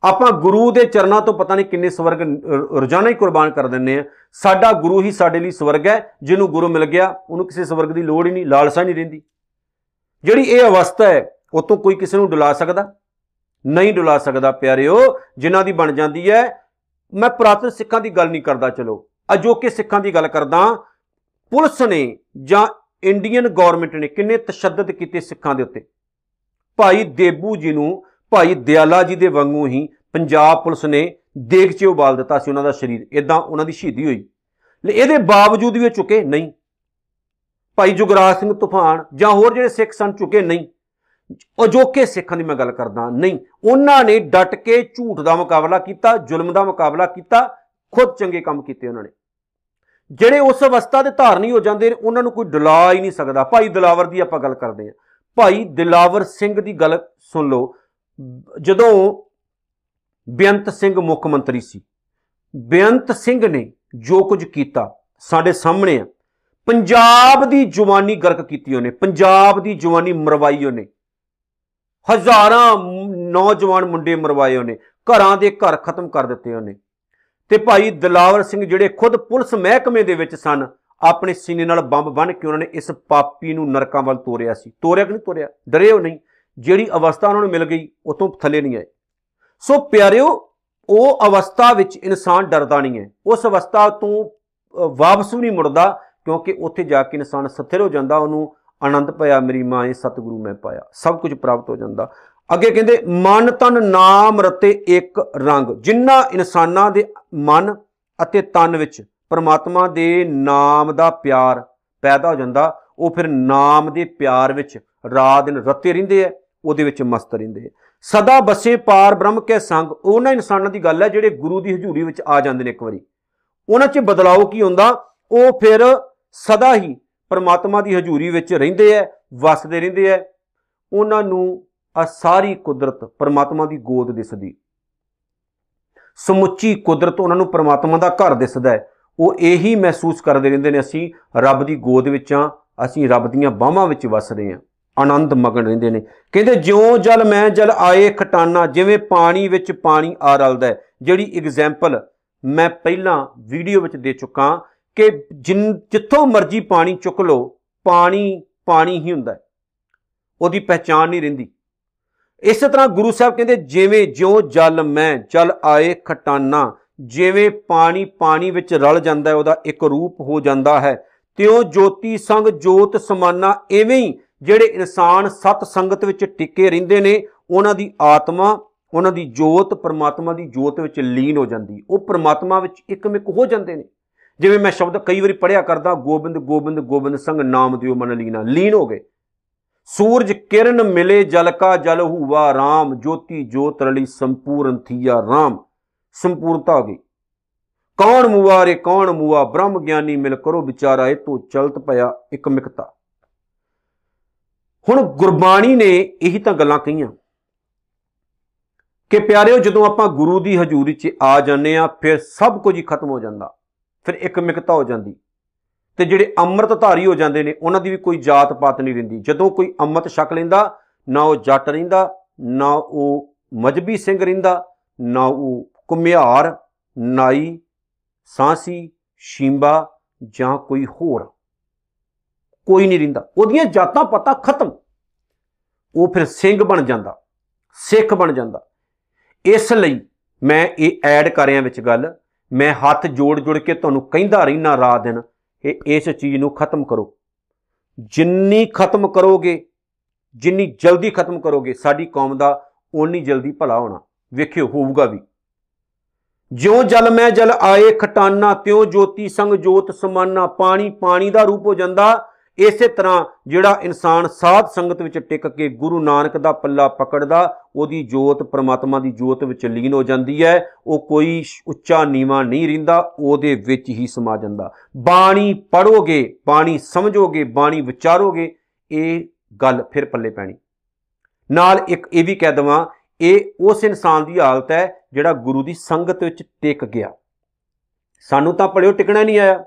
ਆਪਾਂ ਗੁਰੂ ਦੇ ਚਰਨਾਂ ਤੋਂ ਪਤਾ ਨਹੀਂ ਕਿੰਨੇ ਸਵਰਗ ਰ- ਰੋਜ਼ਾਨਾ ਹੀ ਕੁਰਬਾਨ ਕਰ ਦਿੰਨੇ ਆ ਸਾਡਾ ਗੁਰੂ ਹੀ ਸਾਡੇ ਲਈ ਸਵਰਗ ਹੈ, ਜਿਹਨੂੰ ਗੁਰੂ ਮਿਲ ਗਿਆ, ਉਹਨੂੰ ਕਿਸੇ ਸਵਰਗ ਦੀ ਲੋੜ ਹੀ ਨਹੀਂ, ਲਾਲਸਾ ਨਹੀਂ ਰਹਿੰਦੀ। ਜਿਹੜੀ ਇਹ ਅਵਸਥਾ ਹੈ ਉਹ ਤੋਂ ਕੋਈ ਕਿਸੇ ਨੂੰ ਡੁਲਾ ਸਕਦਾ? ਨਹੀਂ ਡੁਲਾ ਸਕਦਾ, ਪਿਆਰਿਓ, ਜਿਨ੍ਹਾਂ ਦੀ ਬਣ ਜਾਂਦੀ ਹੈ, ਮੈਂ ਪ੍ਰਾਤਨ ਸਿੱਖਾਂ ਦੀ ਗੱਲ ਨਹੀਂ ਕਰਦਾ, ਚਲੋ। ਅਜੋਕੇ ਸਿੱਖਾਂ ਦੀ ਗੱਲ ਕਰਦਾ, ਪੁਲਿਸ ਨੇ ਜਾਂ ਇੰਡੀਅਨ ਗਵਰਨਮੈਂਟ ਨੇ ਕਿੰਨੇ ਤਸ਼ੱਦਦ ਕੀਤੇ ਸਿੱਖਾਂ ਦੇ ਉੱਤੇ? ਭਾਈ ਦੇਬੂ ਜੀ ਨੂੰ, ਭਾਈ ਦਿਆਲਾ ਜੀ ਦੇ ਵਾਂਗੂ ਹੀ ਪੰਜਾਬ ਪੁਲਿਸ ਨੇ ਦੇਗ 'ਚ ਉਬਾਲ ਦਿੱਤਾ ਸੀ ਉਹਨਾਂ ਦਾ ਸਰੀਰ। ਇਦਾਂ ਉਹਨਾਂ ਦੀ ਸ਼ਹੀਦੀ ਹੋਈ। ਲੇ ਇਹਦੇ ਬਾਵਜੂਦ ਵੀ ਇਹ ਚੁੱਕੇ ਨਹੀਂ। ਭਾਈ ਜੁਗਰਾਜ ਸਿੰਘ ਤੂਫਾਨ ਜਾਂ ਹੋਰ ਜਿਹੜੇ ਸਿੱਖ ਸਨ ਚੁੱਕੇ ਨਹੀਂ। ਅਜੋਕੇ ਸਿੱਖਾਂ ਦੀ ਮੈਂ ਗੱਲ ਕਰਦਾ, ਨਹੀਂ। ਉਹਨਾਂ ਨੇ ਡਟ ਕੇ ਝੂਠ ਦਾ ਮੁਕਾਬਲਾ ਕੀਤਾ, ਜ਼ੁਲਮ ਦਾ ਮੁਕਾਬਲਾ ਕੀਤਾ, ਖੁਦ ਚੰਗੇ ਕੰਮ ਕੀਤੇ ਉਹਨਾਂ ਨੇ। ਜਿਹੜੇ ਉਸ ਅਵਸਥਾ ਦੇ ਧਾਰਨੀ ਹੋ ਜਾਂਦੇ ਨੇ, ਉਹਨਾਂ ਨੂੰ ਕੋਈ ਡੁਲਾ ਹੀ ਨਹੀਂ ਸਕਦਾ। ਭਾਈ ਦਿਲਾਵਰ ਦੀ ਆਪਾਂ ਗੱਲ ਕਰਦੇ ਹਾਂ। ਭਾਈ ਦਿਲਾਵਰ ਸਿੰਘ ਦੀ ਗੱਲ ਸੁਣ ਲਓ। ਜਦੋਂ ਬੇਅੰਤ ਸਿੰਘ ਮੁੱਖ ਮੰਤਰੀ ਸੀ। ਬੇਅੰਤ ਸਿੰਘ ਨੇ ਜੋ ਕੁਝ ਕੀਤਾ ਸਾਡੇ ਸਾਹਮਣੇ ਆ। ਪੰਜਾਬ ਦੀ ਜਵਾਨੀ ਗਰਕ ਕੀਤੀ ਉਹਨੇ, ਪੰਜਾਬ ਦੀ ਜਵਾਨੀ ਮਰਵਾਈ ਉਹਨੇ। ਹਜ਼ਾਰਾਂ ਮ- ਨੌਜਵਾਨ ਮੁੰਡੇ ਮਰਵਾਏ ਉਹਨੇ, ਘਰਾਂ ਦੇ ਘਰ ਖਤਮ ਕਰ ਦਿੱਤੇ ਉਹਨੇ। ਤੇ ਭਾਈ ਦਿਲਾਵਰ ਸਿੰਘ ਜਿਹੜੇ ਖੁਦ ਪੁਲਿਸ ਮਹਿਕਮੇ ਦੇ ਵਿੱਚ ਸਨ, ਆਪਣੇ ਸੀਨੇ ਨਾਲ ਬੰਬ ਬੰਨ ਕੇ ਉਹਨਾਂ ਨੇ ਇਸ ਪਾਪੀ ਨੂੰ ਨਰਕਾਂ ਵੱਲ ਤੋਰਿਆ ਸੀ। ਤੋਰਿਆ ਕਿ ਨਹੀਂ ਤੋਰਿਆ? ਡਰੇ ਹੋ ਨਹੀਂ। ਜਿਹੜੀ ਅਵਸਥਾ ਉਹਨਾਂ ਨੂੰ ਮਿਲ ਗਈ ਉਤੋਂ ਥੱਲੇ ਨਹੀਂ ਆਏ। ਸੋ ਪਿਆਰਿਓ ਉਹ ਅਵਸਥਾ ਵਿੱਚ ਇਨਸਾਨ ਡਰਦਾ ਨਹੀਂ ਹੈ। ਉਸ ਅਵਸਥਾ ਤੋਂ ਅ, ਵਾਪਸ ਵੀ ਨਹੀਂ ਮੁੜਦਾ ਕਿਉਂਕਿ ਉੱਥੇ ਜਾ ਕੇ ਇਨਸਾਨ ਸਥਿਰ ਹੋ ਜਾਂਦਾ ਉਹਨੂੰ ਆਨੰਦ ਪਿਆ ਮੇਰੀ ਮਾਂ ਇਹ ਸਤਿਗੁਰੂ ਮੈਂ ਪਾਇਆ। ਸਭ ਕੁਝ ਪ੍ਰਾਪਤ ਹੋ ਜਾਂਦਾ। ਅੱਗੇ ਕਹਿੰਦੇ ਮਨ ਤਨ ਨਾਮ ਰਤੇ ਇੱਕ ਰੰਗ। ਜਿਨ੍ਹਾਂ ਇਨਸਾਨਾਂ ਦੇ ਮਨ ਅਤੇ ਤਨ ਵਿੱਚ ਪਰਮਾਤਮਾ ਦੇ ਨਾਮ ਦਾ ਪਿਆਰ ਪੈਦਾ ਹੋ ਜਾਂਦਾ ਉਹ ਫਿਰ ਨਾਮ ਦੇ ਪਿਆਰ ਵਿੱਚ ਰਾਤ ਦਿਨ ਰਤੇ ਰਹਿੰਦੇ ਆ। ਉਹਦੇ ਵਿੱਚ ਮਸਤ ਰਹਿੰਦੇ ਆ ਸਦਾ ਬਸੇ ਪਾਰ ਬ੍ਰਹਮ ਕੇ ਸੰਗ, ਉਹਨਾਂ ਇਨਸਾਨਾਂ ਦੀ ਗੱਲ ਹੈ ਜਿਹੜੇ ਗੁਰੂ ਦੀ ਹਜ਼ੂਰੀ ਵਿੱਚ ਆ ਜਾਂਦੇ ਨੇ ਇੱਕ ਵਾਰੀ। ਉਹਨਾਂ 'ਚ ਬਦਲਾਅ ਕੀ ਹੁੰਦਾ? ਉਹ ਫਿਰ ਸਦਾ ਹੀ ਪਰਮਾਤਮਾ ਦੀ ਹਜ਼ੂਰੀ ਵਿੱਚ ਰਹਿੰਦੇ ਐ, ਵਸਦੇ ਰਹਿੰਦੇ ਐ। ਉਹਨਾਂ ਨੂੰ ਆ ਸਾਰੀ ਕੁਦਰਤ ਪਰਮਾਤਮਾ ਦੀ ਗੋਦ ਦਿਸਦੀ। ਸਮੁੱਚੀ ਕੁਦਰਤ ਉਹਨਾਂ ਨੂੰ ਪਰਮਾਤਮਾ ਦਾ ਘਰ ਦਿਸਦਾ ਹੈ ਉਹ ਇਹੀ ਮਹਿਸੂਸ ਕਰਦੇ ਰਹਿੰਦੇ ਨੇ, ਅਸੀਂ ਰੱਬ ਦੀ ਗੋਦ ਵਿੱਚ ਆ, ਅਸੀਂ ਰੱਬ ਦੀਆਂ ਬਾਹਾਂ ਵਿੱਚ ਵਸਦੇ ਹਾਂ ਆਨੰਦ ਮਗਨ ਰਹਿੰਦੇ ਨੇ। ਕਹਿੰਦੇ, ਜਿਉਂ ਜਲ ਮੈਂ ਜਲ ਆਏ ਖਟਾਨਾ, ਜਿਵੇਂ ਪਾਣੀ ਵਿੱਚ ਪਾਣੀ ਆ ਰਲਦਾ ਹੈ। ਜਿਹੜੀ ਐਗਜ਼ਾਮਪਲ ਮੈਂ ਪਹਿਲਾਂ ਵੀਡੀਓ ਵਿੱਚ ਦੇ ਚੁੱਕਾ ਕਿ ਜਿਨ, ਜਿੱਥੋਂ ਮਰਜ਼ੀ ਪਾਣੀ ਚੁੱਕ ਲਓ, ਪਾਣੀ ਪਾਣੀ ਹੀ ਹੁੰਦਾ ਹੈ। ਉਹਦੀ ਪਹਿਚਾਨ ਨਹੀਂ ਰਹਿੰਦੀ। ਇਸੇ ਤਰ੍ਹਾਂ ਗੁਰੂ ਸਾਹਿਬ ਕਹਿੰਦੇ, ਜਿਵੇਂ ਜਿਉਂ ਜਲ ਮੈਂ ਜਲ ਆਏ ਖਟਾਨਾ, ਜਿਵੇਂ ਪਾਣੀ ਪਾਣੀ ਵਿੱਚ ਰਲ ਜਾਂਦਾ ਹੈ, ਉਹਦਾ ਇੱਕ ਰੂਪ ਹੋ ਜਾਂਦਾ ਹੈ। ਤਿਉਂ ਜੋਤੀ ਸੰਗ ਜੋਤ ਸਮਾਨਾ ਐਵੇਂ ਹੀ ਜਿਹੜੇ ਇਨਸਾਨ ਸਤ ਸੰਗਤ ਵਿੱਚ ਟਿੱਕੇ ਰਹਿੰਦੇ ਨੇ, ਉਹਨਾਂ ਦੀ ਆਤਮਾ, ਉਹਨਾਂ ਦੀ ਜੋਤ, ਪਰਮਾਤਮਾ ਦੀ ਜੋਤ ਵਿੱਚ ਲੀਨ ਹੋ ਜਾਂਦੀ। ਉਹ ਪਰਮਾਤਮਾ ਵਿੱਚ ਇੱਕਮਿਕ ਹੋ ਜਾਂਦੇ ਨੇ। ਜਿਵੇਂ ਮੈਂ ਸ਼ਬਦ ਕਈ ਵਾਰੀ ਪੜਿਆ ਕਰਦਾ, ਗੋਬਿੰਦ ਗੋਬਿੰਦ ਗੋਬਿੰਦ ਸੰਗ ਨਾਮ ਦਿਓ ਮਨ ਲੀਨਾ। ਲੀਨ ਹੋ ਗਏ। ਸੂਰਜ ਕਿਰਨ ਮਿਲੇ, ਜਲ ਕਾ ਜਲ ਹੂਵਾ RAM ਜੋਤੀ ਜੋਤ ਰਲੀ ਸੰਪੂਰਨ ਥੀਆ RAM ਸੰਪੂਰਨਤਾ ਹੋ ਗਈ। ਕੌਣ ਮੂਆ ਰੇ, ਕੌਣ ਮੂਆ? ਬ੍ਰਹਮ ਗਿਆਨੀ ਮਿਲ ਕਰੋ ਵਿਚਾਰਾ, ਇਹ ਤੋਂ ਚਲਤ ਪਿਆ ਇਕਮਿਕਤਾ। ਹੁਣ ਗੁਰਬਾਣੀ ਨੇ ਇਹੀ ਤਾਂ ਗੱਲਾਂ ਕਹੀਆਂ ਕਿ ਪਿਆਰਿਓ, ਜਦੋਂ ਆਪਾਂ ਗੁਰੂ ਦੀ ਹਜ਼ੂਰੀ 'ਚ ਆ ਜਾਂਦੇ ਆ ਫਿਰ ਸਭ ਕੁਝ ਹੀ ਖਤਮ ਹੋ ਜਾਂਦਾ। ਫਿਰ ਇਕਮਿਕਤਾ ਹੋ ਜਾਂਦੀ। ਤੇ ਜਿਹੜੇ ਅੰਮ੍ਰਿਤਧਾਰੀ ਹੋ ਜਾਂਦੇ ਨੇ, ਉਹਨਾਂ ਦੀ ਵੀ ਕੋਈ ਜਾਤ ਪਾਤ ਨਹੀਂ ਰਹਿੰਦੀ। ਜਦੋਂ ਕੋਈ ਅੰਮ੍ਰਿਤ ਛਕ ਲੈਂਦਾ, ਨਾ ਉਹ ਜੱਟ ਰਹਿੰਦਾ, ਨਾ ਉਹ ਮਜਬੀ ਸਿੰਘ ਰਹਿੰਦਾ, ਨਾ ਉਹ ਕੁਮਿਹਾਰ ਨਾਈ, ਸਾਂਸੀ, ਸ਼ੀਂਬਾ ਜਾਂ ਕੋਈ ਹੋਰ। ਕੋਈ ਨਹੀਂ ਰਹਿੰਦਾ ਉਹਦੀਆਂ ਜਾਤਾਂ ਪਤਾ ਖਤਮ। ਉਹ ਫਿਰ ਸਿੰਘ ਬਣ ਜਾਂਦਾ, ਸਿੱਖ ਬਣ ਜਾਂਦਾ। ਇਸ ਲਈ ਮੈਂ ਇਹ ਐਡ ਕਰ ਰਿਹਾ ਵਿੱਚ ਗੱਲ, ਮੈਂ ਹੱਥ ਜੋੜ ਜੋੜ ਕੇ ਤੁਹਾਨੂੰ ਕਹਿੰਦਾ ਰਹਿਣਾ ਰਾਤ ਦਿਨ, ਕਿ ਇਸ ਚੀਜ਼ ਨੂੰ ਖਤਮ ਕਰੋ। ਜਿੰਨੀ ਖਤਮ ਕਰੋਗੇ, ਜਿੰਨੀ ਜਲਦੀ ਖਤਮ ਕਰੋਗੇ, ਸਾਡੀ ਕੌਮ ਦਾ ਓਨੀ ਜਲਦੀ ਭਲਾ ਹੋਣਾ। ਵੇਖਿਓ, ਹੋਊਗਾ ਵੀ। ਜਿਉਂ ਜਲ ਮੈਂ ਜਲ ਆਏ, ਖਟਾਨਾ ਤਿਉਂ ਜੋਤੀ ਸੰਗ ਜੋਤ ਸਮਾਨਾ, ਪਾਣੀ ਪਾਣੀ ਦਾ ਰੂਪ ਹੋ ਜਾਂਦਾ ਇਸੇ ਤਰ੍ਹਾਂ ਜਿਹੜਾ ਇਨਸਾਨ ਸਾਧ ਸੰਗਤ ਵਿੱਚ ਟਿਕ ਕੇ ਗੁਰੂ ਨਾਨਕ ਦਾ ਪੱਲਾ ਪਕੜਦਾ, ਉਹਦੀ ਜੋਤ ਪ੍ਰਮਾਤਮਾ ਦੀ ਜੋਤ ਵਿੱਚ ਲੀਨ ਹੋ ਜਾਂਦੀ ਹੈ, ਉਹ ਕੋਈ ਉੱਚਾ ਨੀਵਾ ਨਹੀਂ ਰਹਿੰਦਾ, ਉਹਦੇ ਵਿੱਚ ਹੀ ਸਮਾ ਜਾਂਦਾ। ਬਾਣੀ ਪੜੋਗੇ ਬਾਣੀ ਸਮਝੋਗੇ, ਬਾਣੀ ਵਿਚਾਰੋਗੇ, ਇਹ ਗੱਲ ਫਿਰ ਪੱਲੇ ਪੈਣੀ। ਨਾਲ ਇੱਕ ਇਹ ਵੀ ਕਹਿ ਦਵਾਂ, ਇਹ ਉਸ ਇਨਸਾਨ ਦੀ ਹਾਲਤ ਹੈ ਜਿਹੜਾ ਗੁਰੂ ਦੀ ਸੰਗਤ ਵਿੱਚ ਟਿਕ ਗਿਆ। ਸਾਨੂੰ ਤਾਂ ਪੜਿਓ ਟਿਕਣਾ ਨਹੀਂ ਆਇਆ।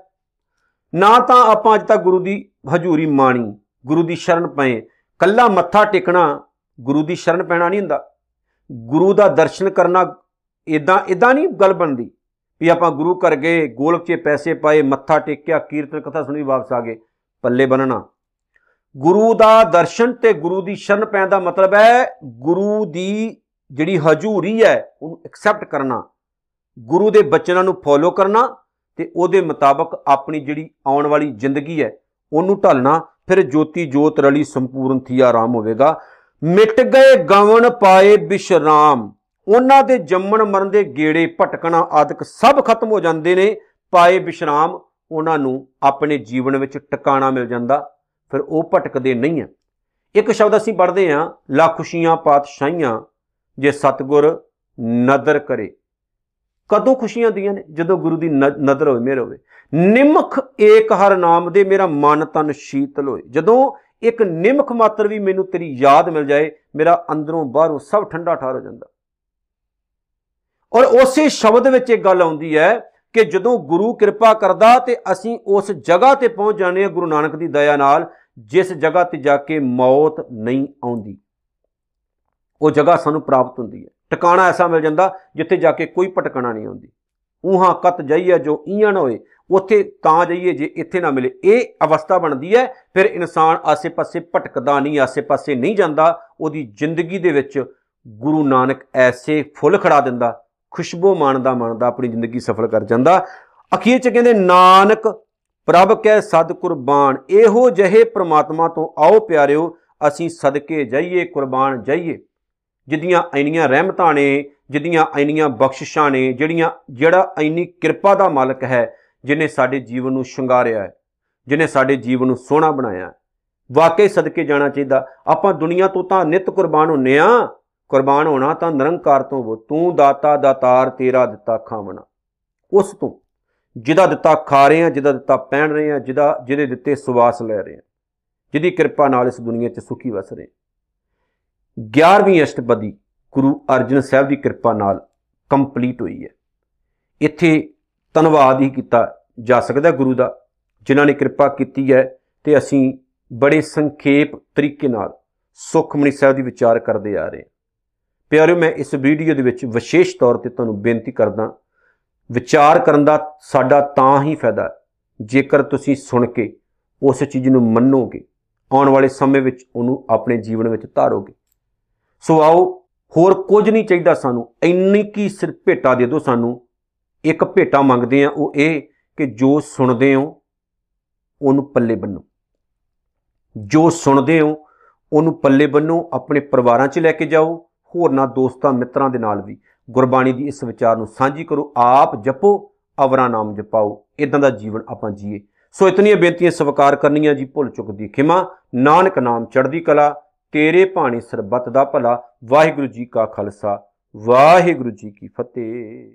ਨਾ ਤਾਂ ਆਪਾਂ ਅੱਜ ਤੱਕ ਗੁਰੂ ਦੀ ਹਜ਼ੂਰੀ ਮਾਣੀ, ਗੁਰੂ ਦੀ ਸ਼ਰਨ ਪਏ। ਕੱਲਾ ਮੱਥਾ ਟੇਕਣਾ ਗੁਰੂ ਦੀ ਸ਼ਰਨ ਪੈਣਾ ਨਹੀਂ ਹੁੰਦਾ। ਗੁਰੂ ਦਾ ਦਰਸ਼ਨ ਕਰਨਾ ਇਦਾਂ ਇਦਾਂ ਨਹੀਂ ਗੱਲ ਬਣਦੀ ਵੀ ਆਪਾਂ ਗੁਰੂ ਘਰ ਗਏ ਗੋਲਕ 'ਚ ਪੈਸੇ ਪਾਏ, ਮੱਥਾ ਟੇਕਿਆ, ਕੀਰਤਨ ਕਥਾ ਸੁਣੀ, ਵਾਪਸ ਆ ਗਏ, ਪੱਲੇ ਬੰਨਣਾ। ਗੁਰੂ ਦਾ ਦਰਸ਼ਨ ਤੇ ਗੁਰੂ ਦੀ ਸ਼ਰਨ ਪੈਣ ਦਾ ਮਤਲਬ ਹੈ ਗੁਰੂ ਦੀ ਜਿਹੜੀ ਹਜ਼ੂਰੀ ਹੈ, ਉਹਨੂੰ ਐਕਸੈਪਟ ਕਰਨਾ। ਗੁਰੂ ਦੇ ਬਚਨਾਂ ਨੂੰ ਫੋਲੋ ਕਰਨਾ ਤੇ ਉਹਦੇ ਮੁਤਾਬਕ ਆਪਣੀ ਜਿਹੜੀ ਆਉਣ ਵਾਲੀ ਜ਼ਿੰਦਗੀ ਹੈ ਉਹਨੂੰ ਢਲਣਾ, ਫਿਰ ਜੋਤੀ ਜੋਤ ਰਲੀ ਸੰਪੂਰਨ ਥੀ ਆਰਾਮ ਹੋਵੇਗਾ। ਮਿਟ ਗਏ ਗਵਨ ਪਾਏ ਬਿਸ਼ਰਾਮ। ਉਹਨਾਂ ਦੇ ਜੰਮਣ ਮਰਨ ਦੇ ਗੇੜੇ ਭਟਕਣਾ ਆਦਿਕ ਸਭ ਖਤਮ ਹੋ ਜਾਂਦੇ ਨੇ। ਪਾਏ ਬਿਸ਼ਰਾਮ, ਉਹਨਾਂ ਨੂੰ ਆਪਣੇ ਜੀਵਨ ਵਿੱਚ ਟਿਕਾਣਾ ਮਿਲ ਜਾਂਦਾ, ਫਿਰ ਉਹ ਭਟਕਦੇ ਨਹੀਂ ਆ ਇੱਕ ਸ਼ਬਦ ਅਸੀਂ ਪੜ੍ਹਦੇ ਆ ਲੱਖ ਖੁਸ਼ੀਆਂ ਪਾਤਸ਼ਾਹੀਆਂ, ਜੇ ਸਤਗੁਰ ਨਦਰ ਕਰੇ। ਕਦੋਂ ਖੁਸ਼ੀਆਂ ਦੀਆਂ ਨੇ? ਜਦੋਂ ਗੁਰੂ ਦੀ ਨ- ਨਦਰ ਹੋਵੇ ਮੇਰ ਹੋਵੇ। ਨਿਮਖ ਏਕ ਹਰ ਨਾਮ ਦੇ ਮੇਰਾ ਮਨ ਤਨ ਸ਼ੀਤਲ ਹੋਏ। ਜਦੋਂ ਇੱਕ ਨਿਮਖ ਮਾਤਰ ਵੀ ਮੈਨੂੰ ਤੇਰੀ ਯਾਦ ਮਿਲ ਜਾਏ, ਮੇਰਾ ਅੰਦਰੋਂ ਬਾਹਰੋਂ ਸਭ ਠੰਡਾ ਠਾਰ ਹੋ ਜਾਂਦਾ। ਔਰ ਉਸੇ ਸ਼ਬਦ ਵਿੱਚ ਇੱਕ ਗੱਲ ਆਉਂਦੀ ਹੈ ਕਿ ਜਦੋਂ ਗੁਰੂ ਕਿਰਪਾ ਕਰਦਾ ਤੇ ਅਸੀਂ ਉਸ ਜਗ੍ਹਾ ਤੇ ਪਹੁੰਚ ਜਾਂਦੇ ਹਾਂ ਗੁਰੂ ਨਾਨਕ ਦੀ ਦਇਆ ਨਾਲ, ਜਿਸ ਜਗ੍ਹਾ ਤੇ ਜਾ ਕੇ ਮੌਤ ਨਹੀਂ ਆਉਂਦੀ। ਉਹ ਜਗ੍ਹਾ ਸਾਨੂੰ ਪ੍ਰਾਪਤ ਹੁੰਦੀ ਹੈ। ਟਿਕਾਣਾ ਐਸਾ ਮਿਲ ਜਾਂਦਾ ਜਿੱਥੇ ਜਾ ਕੇ ਕੋਈ ਭਟਕਣਾ ਨਹੀਂ ਆਉਂਦੀ। ਉਹਾਂ ਕਤ ਜਾਈਏ ਜੋ ਈਆਂ ਨਾ ਹੋਏ, ਉੱਥੇ ਤਾਂ ਜਾਈਏ ਜੇ ਇੱਥੇ ਨਾ ਮਿਲੇ। ਇਹ ਅਵਸਥਾ ਬਣਦੀ ਹੈ, ਫਿਰ ਇਨਸਾਨ ਆਸੇ-ਪਾਸੇ ਭਟਕਦਾ ਨਹੀਂ, ਆਸੇ-ਪਾਸੇ ਨਹੀਂ ਜਾਂਦਾ। ਉਹਦੀ ਜ਼ਿੰਦਗੀ ਦੇ ਵਿੱਚ ਗੁਰੂ ਨਾਨਕ ਐਸੇ ਫੁੱਲ ਖੜਾ ਦਿੰਦਾ, ਖੁਸ਼ਬੂ ਮਾਣਦਾ ਮਾਣਦਾ ਆਪਣੀ ਜ਼ਿੰਦਗੀ ਸਫਲ ਕਰ ਜਾਂਦਾ। ਅਖੀਰ ਚ ਕਹਿੰਦੇ, ਨਾਨਕ ਪ੍ਰਭ ਕੈ ਸਦ ਕੁਰਬਾਨ। ਇਹੋ ਜਿਹੇ ਪ੍ਰਮਾਤਮਾ ਤੋਂ ਆਓ ਪਿਆਰਿਓ, ਅਸੀਂ ਸਦਕੇ ਜਾਈਏ, ਕੁਰਬਾਨ ਜਾਈਏ। ਜਿੱਦੀਆਂ ਐਨੀਆਂ ਰਹਿਮਤਾਂ ਨੇ, ਜਿੱਦੀਆਂ ਐਨੀਆਂ ਬਖਸ਼ਿਸ਼ਾਂ ਨੇ, ਜਿਹੜੀਆਂ, ਜਿਹੜਾ ਐਨੀ ਕਿਰਪਾ ਦਾ ਮਾਲਕ ਹੈ ਜਿਨੇ ਸਾਡੇ ਜੀਵਨ ਨੂੰ ਸ਼ਿੰਗਾਰਿਆ ਹੈ ਜਿਨੇ ਸਾਡੇ ਜੀਵਨ ਨੂੰ ਸੋਹਣਾ ਬਣਾਇਆ ਹੈ। ਵਾਕਈ ਸਦਕੇ ਜਾਣਾ ਚਾਹੀਦਾ। ਆਪਾਂ ਦੁਨੀਆ ਤੋਂ ਤਾਂ ਨਿਤ ਕੁਰਬਾਨ ਹੁੰਨੇ ਆ। ਕੁਰਬਾਨ ਹੋਣਾ ਤਾਂ ਨਿਰੰਕਾਰ ਤੋਂ ਹੋ ਤੂੰ ਦਾਤਾ ਦਾਤਾਰ ਤੇਰਾ ਦਿੱਤਾ ਖਾਵਣਾ। ਉਸ ਤੋਂ ਜਿਹਦਾ ਦਿੱਤਾ ਖਾ ਰਹੇ ਆ, ਜਿਹਦਾ ਦਿੱਤਾ ਪਹਿਨ ਰਹੇ ਆ, ਜਿਹਦਾ ਜਿਹਦੇ ਦਿੱਤੇ ਸਵਾਸ ਲੈ ਰਹੇ ਆ, ਜਿਹਦੀ ਕਿਰਪਾ ਨਾਲ ਇਸ ਦੁਨੀਆ 'ਚ ਸੁਖੀ ਵਸ ਰਹੇ 11ਵੀਂ ਅਸ਼ਟਪਦੀ ਗੁਰੂ ਅਰਜਨ ਸਾਹਿਬ ਦੀ ਕਿਰਪਾ ਨਾਲ ਕੰਪਲੀਟ ਹੋਈ ਹੈ। ਇੱਥੇ ਧੰਨਵਾਦ ਹੀ ਕੀਤਾ ਜਾ ਸਕਦਾ ਗੁਰੂ ਦਾ ਜਿਨ੍ਹਾਂ ਨੇ ਕਿਰਪਾ ਕੀਤੀ ਹੈ ਤੇ ਅਸੀਂ ਬੜੇ ਸੰਖੇਪ ਤਰੀਕੇ ਨਾਲ ਸੁਖਮਨੀ ਸਾਹਿਬ ਦੀ ਵਿਚਾਰ ਕਰਦੇ ਆ ਰਹੇ ਹਾਂ। ਪਿਆਰਿਓ ਮੈਂ ਇਸ ਵੀਡੀਓ ਦੇ ਵਿੱਚ ਵਿਸ਼ੇਸ਼ ਤੌਰ ਤੇ ਤੁਹਾਨੂੰ ਬੇਨਤੀ ਕਰਦਾ ਵਿਚਾਰ ਕਰਨ ਦਾ ਸਾਡਾ ਤਾਂ ਹੀ ਫਾਇਦਾ ਹੈ, ਜੇਕਰ ਤੁਸੀਂ ਸੁਣ ਕੇ ਉਸ ਚੀਜ਼ ਨੂੰ ਮੰਨੋਗੇ ਆਉਣ ਵਾਲੇ ਸਮੇਂ ਵਿੱਚ ਉਹਨੂੰ ਆਪਣੇ ਜੀਵਨ ਵਿੱਚ ਧਾਰੋਗੇ। ਸੋ ਆਓ ਹੋਰ ਕੁਝ ਨਹੀਂ ਚਾਹੀਦਾ ਸਾਨੂੰ। ਇੰਨੀ ਕੀ ਸਿਰ ਭੇਟਾ ਦੇ ਦਿਓ ਸਾਨੂੰ। ਇੱਕ ਭੇਟਾ ਮੰਗਦੇ ਆ ਉਹ ਇਹ ਕਿ ਜੋ ਸੁਣਦੇ ਹੋ, ਉਹਨੂੰ ਪੱਲੇ ਬੰਨੋ। ਜੋ ਸੁਣਦੇ ਹੋ, ਉਹਨੂੰ ਪੱਲੇ ਬੰਨੋ, ਆਪਣੇ ਪਰਿਵਾਰਾਂ 'ਚ ਲੈ ਕੇ ਜਾਓ ਹੋਰਨਾਂ ਦੋਸਤਾਂ ਮਿੱਤਰਾਂ ਦੇ ਨਾਲ ਵੀ। ਗੁਰਬਾਣੀ ਦੀ ਇਸ ਵਿਚਾਰ ਨੂੰ ਸਾਂਝੀ ਕਰੋ, ਆਪ ਜਪੋ, ਅਵਰਾ ਨਾਮ ਜਪਾਓ। ਇਦਾਂ ਦਾ ਜੀਵਨ ਆਪਾਂ ਜੀਏ। ਸੋ ਇਤਨੀਆਂ ਬੇਨਤੀਆਂ ਸਵੀਕਾਰ ਕਰਨੀਆਂ ਜੀ, ਭੁੱਲ ਚੁੱਕ ਦੀ ਖਿਮਾ। ਨਾਨਕ ਨਾਮ ਚੜ੍ਹਦੀ ਕਲਾ। ਤੇਰੇ ਭਾਣੀ ਸਰਬੱਤ ਦਾ ਭਲਾ। ਵਾਹਿਗੁਰੂ ਜੀ ਕਾ ਖਾਲਸਾ ਵਾਹਿਗੁਰੂ ਜੀ ਕੀ ਫਤਿਹ।